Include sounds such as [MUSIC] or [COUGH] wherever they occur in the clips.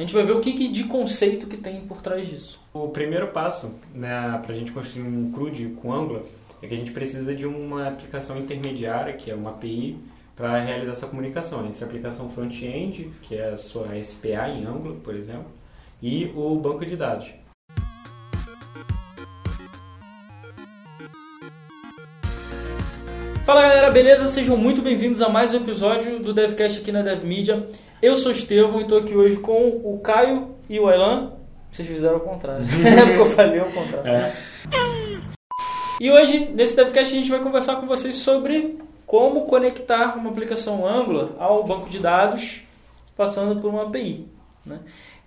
A gente vai ver o que, que de conceito que tem por trás disso. O primeiro passo né, para a gente construir um CRUD com Angular é que a gente precisa de uma aplicação intermediária, que é uma API, para realizar essa comunicação entre a aplicação front-end, que é a sua SPA em Angular, por exemplo, e o banco de dados. Fala galera, beleza? Sejam muito bem-vindos a mais um episódio do DevCast aqui na DevMedia. Eu sou o Estevão e estou aqui hoje com o Caio e o Aylan. Vocês fizeram o contrário. [LAUGHS] É porque eu falei o contrário. É. E hoje, nesse DevCast, a gente vai conversar com vocês sobre como conectar uma aplicação Angular ao banco de dados passando por uma API. Né?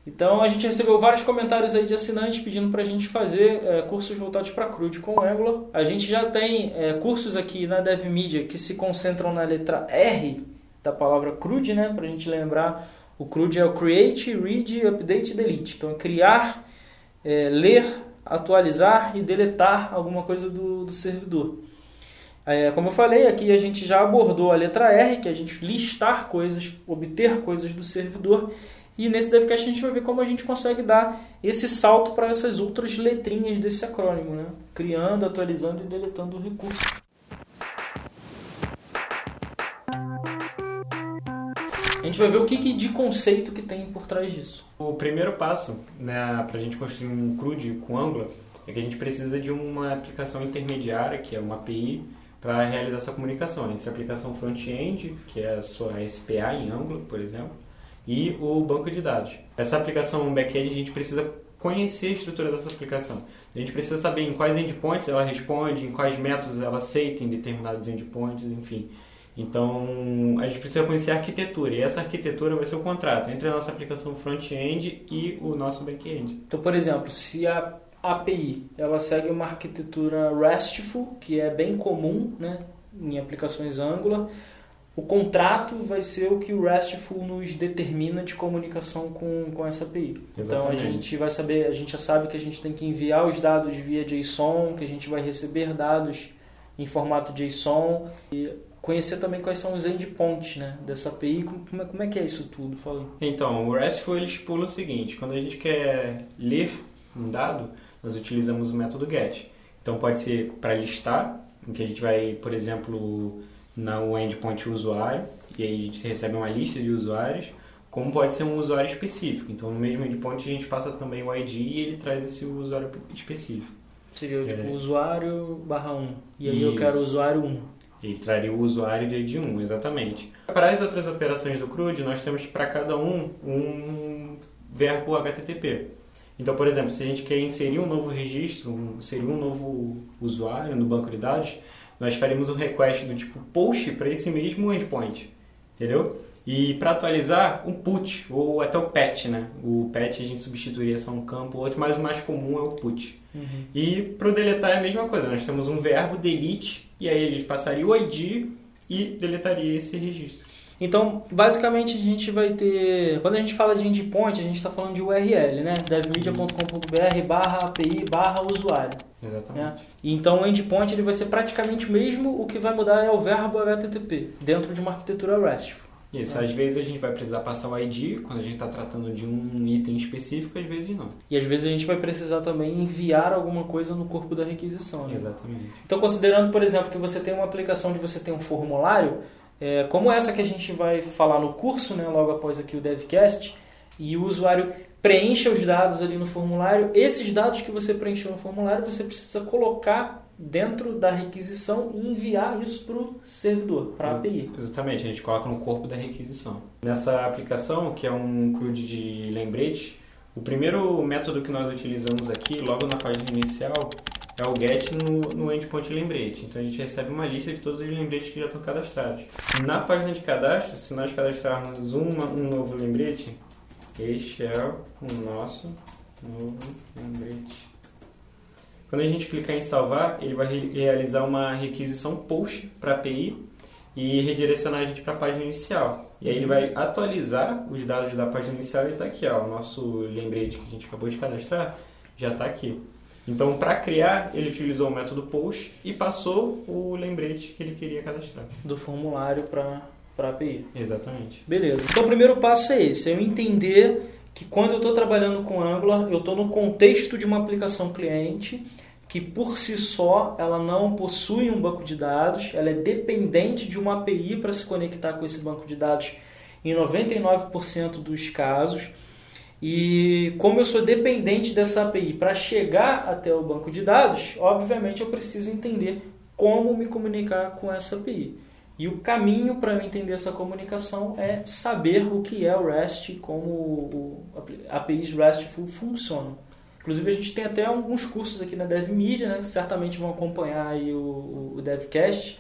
Então a gente recebeu vários comentários aí de assinantes pedindo para a gente fazer é, cursos voltados para CRUD com Angular. A gente já tem é, cursos aqui na DevMedia que se concentram na letra R da palavra CRUD, né? Para a gente lembrar, o CRUD é o Create, Read, Update e Delete. Então é criar, é, ler, atualizar e deletar alguma coisa do, do servidor. Como eu falei, aqui a gente já abordou a letra R, que é a gente listar coisas, obter coisas do servidor. E nesse DevCast a gente vai ver como a gente consegue dar esse salto para essas outras letrinhas desse acrônimo, né? criando, atualizando e deletando o recurso. A gente vai ver o que, que de conceito que tem por trás disso. O primeiro passo né, para a gente construir um CRUD com Angular é que a gente precisa de uma aplicação intermediária, que é uma API, para realizar essa comunicação entre a aplicação front-end, que é a sua SPA em Angular, por exemplo, e o banco de dados. Essa aplicação back-end a gente precisa conhecer a estrutura dessa aplicação. A gente precisa saber em quais endpoints ela responde, em quais métodos ela aceita em determinados endpoints, enfim. Então, a gente precisa conhecer a arquitetura, e essa arquitetura vai ser o contrato entre a nossa aplicação front-end e o nosso back-end. Então, por exemplo, se a API, ela segue uma arquitetura RESTful, que é bem comum né, em aplicações Angular. O contrato vai ser o que o RESTful nos determina de comunicação com, com essa API. Exatamente. Então a gente vai saber, a gente já sabe que a gente tem que enviar os dados via JSON, que a gente vai receber dados em formato JSON e conhecer também quais são os endpoints né, dessa API. Como é, como é que é isso tudo? Fala Então, o RESTful ele estipula o seguinte, quando a gente quer ler um dado, nós utilizamos o método get. Então pode ser para listar, em que a gente vai, por exemplo, no endpoint usuário, e aí a gente recebe uma lista de usuários, como pode ser um usuário específico. Então no mesmo endpoint a gente passa também o ID e ele traz esse usuário específico. Seria tipo é. usuário barra 1. E aí Isso. eu quero usuário 1. Ele traria o usuário de ID 1, exatamente. Para as outras operações do CRUD, nós temos para cada um um verbo HTTP. Então, por exemplo, se a gente quer inserir um novo registro, um, inserir um novo usuário no banco de dados, nós faremos um request do tipo post para esse mesmo endpoint, entendeu? E para atualizar, um put, ou até o patch, né? O patch a gente substituiria só um campo, outro, mas o mais comum é o put. Uhum. E para o deletar é a mesma coisa, nós temos um verbo delete, e aí a gente passaria o ID e deletaria esse registro. Então, basicamente, a gente vai ter... Quando a gente fala de endpoint, a gente está falando de URL, né? devmedia.com.br barra API barra usuário. Exatamente. Né? Então, o endpoint ele vai ser praticamente o mesmo, o que vai mudar é o verbo HTTP, dentro de uma arquitetura RESTful. Isso, às vezes a gente vai precisar passar o ID quando a gente está tratando de um item específico, às vezes não. E às vezes a gente vai precisar também enviar alguma coisa no corpo da requisição. Né? Exatamente. Então, considerando, por exemplo, que você tem uma aplicação onde você tem um formulário, é, como essa que a gente vai falar no curso, né, logo após aqui o DevCast, e o usuário preencha os dados ali no formulário, esses dados que você preencheu no formulário, você precisa colocar dentro da requisição e enviar isso para o servidor, para a API. Exatamente, a gente coloca no corpo da requisição. Nessa aplicação, que é um CRUD de lembrete, o primeiro método que nós utilizamos aqui, logo na página inicial, é o get no, no endpoint lembrete. Então a gente recebe uma lista de todos os lembretes que já estão cadastrados. Na página de cadastro, se nós cadastrarmos uma, um novo lembrete, este é o nosso novo lembrete. Quando a gente clicar em salvar, ele vai realizar uma requisição post para a API e redirecionar a gente para a página inicial. E aí ele vai atualizar os dados da página inicial e está aqui, ó, o nosso lembrete que a gente acabou de cadastrar já está aqui. Então, para criar, ele utilizou o método post e passou o lembrete que ele queria cadastrar. Do formulário para a API. Exatamente. Beleza. Então, o primeiro passo é esse: é eu entender que quando eu estou trabalhando com Angular, eu estou no contexto de uma aplicação cliente que por si só ela não possui um banco de dados, ela é dependente de uma API para se conectar com esse banco de dados em 99% dos casos. E como eu sou dependente dessa API para chegar até o banco de dados, obviamente eu preciso entender como me comunicar com essa API. E o caminho para entender essa comunicação é saber o que é o REST como o APIs RESTful funcionam. Inclusive a gente tem até alguns cursos aqui na DevMedia, né, certamente vão acompanhar aí o, o DevCast,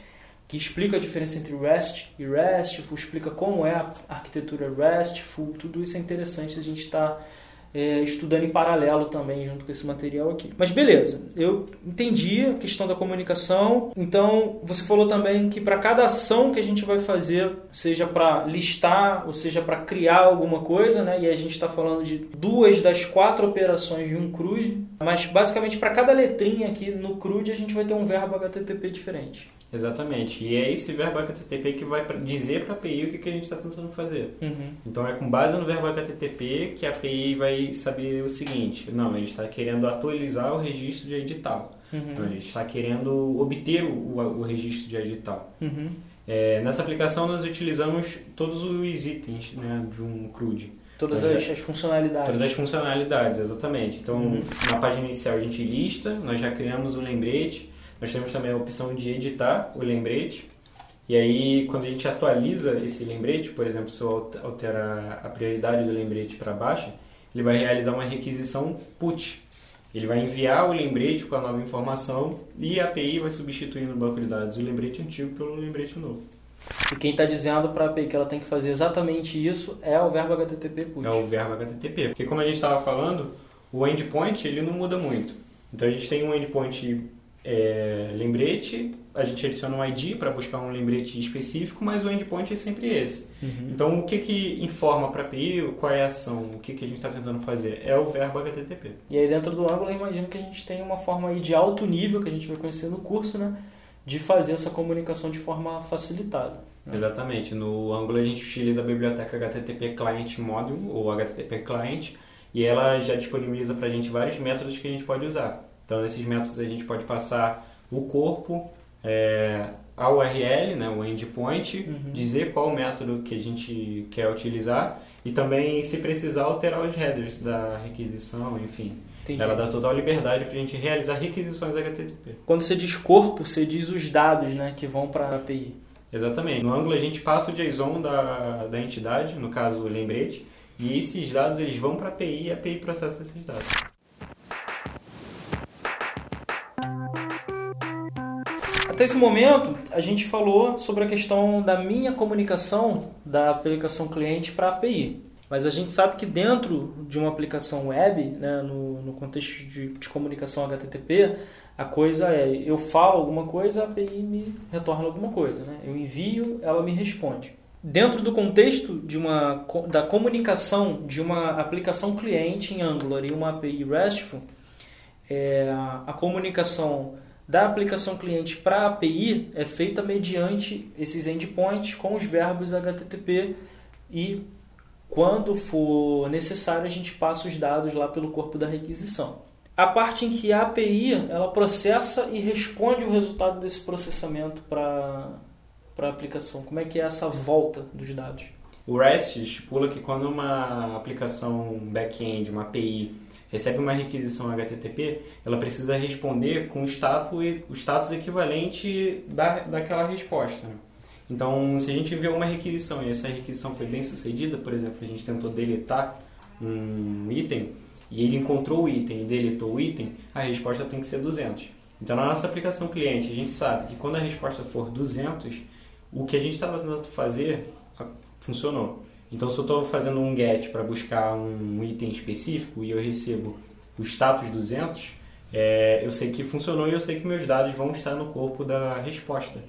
que explica a diferença entre REST e RESTful, explica como é a arquitetura RESTful, tudo isso é interessante a gente estar tá é, estudando em paralelo também junto com esse material aqui. Mas beleza, eu entendi a questão da comunicação. Então você falou também que para cada ação que a gente vai fazer, seja para listar ou seja para criar alguma coisa, né? E a gente está falando de duas das quatro operações de um CRUD, mas basicamente para cada letrinha aqui no CRUD a gente vai ter um verbo HTTP diferente. Exatamente. E é esse verbo HTTP que vai dizer para a API o que, que a gente está tentando fazer. Uhum. Então é com base no verbo HTTP que a API vai saber o seguinte: não, a gente está querendo atualizar o registro de edital. Uhum. Então a gente está querendo obter o, o, registro de edital. Uhum. É, nessa aplicação nós utilizamos todos os itens né, de um CRUD. Todas as, as, funcionalidades. Todas as funcionalidades, exatamente. Então, uhum. na página inicial a gente lista, nós já criamos o um lembrete, nós temos também a opção de editar o lembrete. E aí, quando a gente atualiza esse lembrete, por exemplo, se eu alterar a prioridade do lembrete para baixo, ele vai realizar uma requisição put. Ele vai enviar o lembrete com a nova informação e a API vai substituir no banco de dados o lembrete antigo pelo lembrete novo. E quem está dizendo para a API que ela tem que fazer exatamente isso é o verbo HTTP put. É o verbo HTTP. Porque como a gente estava falando, o endpoint ele não muda muito. Então a gente tem um endpoint é, lembrete, a gente adiciona um ID para buscar um lembrete específico, mas o endpoint é sempre esse. Uhum. Então, o que, que informa para a API qual é a ação, o que, que a gente está tentando fazer? É o verbo HTTP. E aí, dentro do Angular, imagino que a gente tem uma forma aí de alto nível, que a gente vai conhecer no curso, né? de fazer essa comunicação de forma facilitada. Né? Exatamente. No Angular, a gente utiliza a biblioteca HTTP Client Module, ou HTTP Client, e ela já disponibiliza para a gente vários métodos que a gente pode usar. Então, nesses métodos a gente pode passar o corpo, é, a URL, né, o endpoint, uhum. dizer qual método que a gente quer utilizar e também, se precisar, alterar os headers da requisição, enfim. Entendi. Ela dá total liberdade para a gente realizar requisições HTTP. Quando você diz corpo, você diz os dados né, que vão para a API. Exatamente. No Angular a gente passa o JSON da, da entidade, no caso o lembrete, e esses dados eles vão para a API e a API processa esses dados. Até esse momento, a gente falou sobre a questão da minha comunicação da aplicação cliente para a API. Mas a gente sabe que dentro de uma aplicação web, né, no, no contexto de, de comunicação HTTP, a coisa é, eu falo alguma coisa, a API me retorna alguma coisa. Né? Eu envio, ela me responde. Dentro do contexto de uma, da comunicação de uma aplicação cliente em Angular e uma API RESTful, é, a comunicação da aplicação cliente para a API é feita mediante esses endpoints com os verbos HTTP e quando for necessário a gente passa os dados lá pelo corpo da requisição. A parte em que a API ela processa e responde o resultado desse processamento para a aplicação. Como é que é essa volta dos dados? O REST estipula que quando uma aplicação back-end, uma API, recebe uma requisição HTTP, ela precisa responder com o status, o status equivalente da, daquela resposta. Né? Então, se a gente vê uma requisição e essa requisição foi bem sucedida, por exemplo, a gente tentou deletar um item e ele encontrou o item e deletou o item, a resposta tem que ser 200. Então, na nossa aplicação cliente, a gente sabe que quando a resposta for 200, o que a gente estava tentando fazer funcionou. Então, se eu estou fazendo um get para buscar um item específico e eu recebo o status 200, é, eu sei que funcionou e eu sei que meus dados vão estar no corpo da resposta.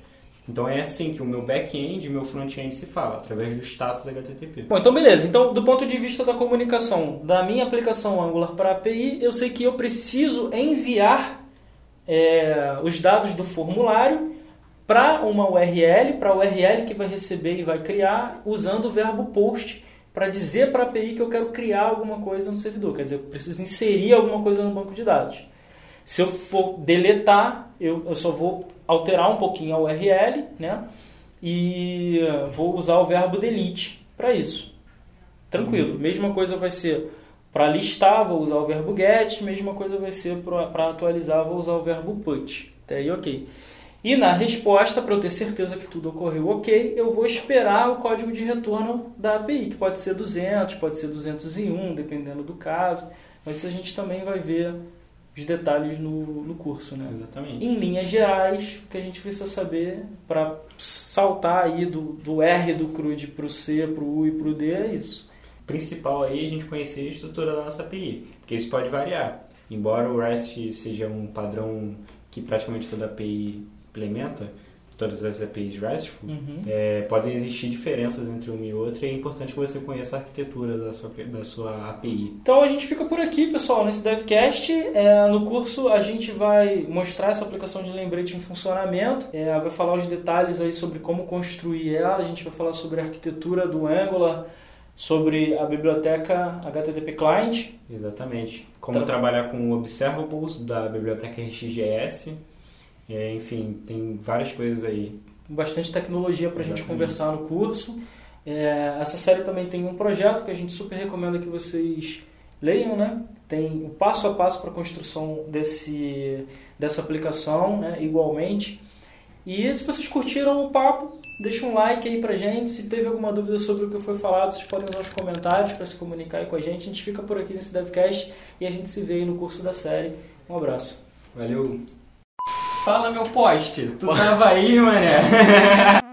Então é assim que o meu back-end e o meu front-end se fala, através do status HTTP. Bom, então beleza. Então, do ponto de vista da comunicação da minha aplicação Angular para a API, eu sei que eu preciso enviar é, os dados do formulário para uma URL, para a URL que vai receber e vai criar, usando o verbo post, para dizer para a API que eu quero criar alguma coisa no servidor. Quer dizer, eu preciso inserir alguma coisa no banco de dados. Se eu for deletar, eu, eu só vou alterar um pouquinho a URL, né? E vou usar o verbo delete para isso. Tranquilo. Uhum. Mesma coisa vai ser para listar, vou usar o verbo get. Mesma coisa vai ser para atualizar, vou usar o verbo put. Até aí, ok. E na resposta, para eu ter certeza que tudo ocorreu ok, eu vou esperar o código de retorno da API, que pode ser 200, pode ser 201, dependendo do caso. Mas a gente também vai ver os detalhes no, no curso, né? Exatamente. Em linhas gerais, o que a gente precisa saber para saltar aí do, do R do CRUD para o C, para o U e para o D é isso. Principal aí é a gente conhecer a estrutura da nossa API, porque isso pode variar. Embora o REST seja um padrão que praticamente toda API implementa, todas as APIs RESTful, uhum. é, podem existir diferenças entre uma e outra e é importante que você conheça a arquitetura da sua, da sua API. Então a gente fica por aqui, pessoal, nesse DevCast. É, no curso a gente vai mostrar essa aplicação de lembrete em funcionamento, é, vai falar os detalhes aí sobre como construir ela, a gente vai falar sobre a arquitetura do Angular, sobre a biblioteca HTTP Client. Exatamente. Como então, trabalhar com observables da biblioteca RxJS é, enfim, tem várias coisas aí. Bastante tecnologia para a gente conversar no curso. É, essa série também tem um projeto que a gente super recomenda que vocês leiam, né? Tem o passo a passo para a construção desse, dessa aplicação, né? igualmente. E se vocês curtiram o papo, deixa um like aí pra gente. Se teve alguma dúvida sobre o que foi falado, vocês podem usar os comentários para se comunicar aí com a gente. A gente fica por aqui nesse DevCast e a gente se vê aí no curso da série. Um abraço. Valeu! Fala meu poste, tu tava aí, mané? [LAUGHS]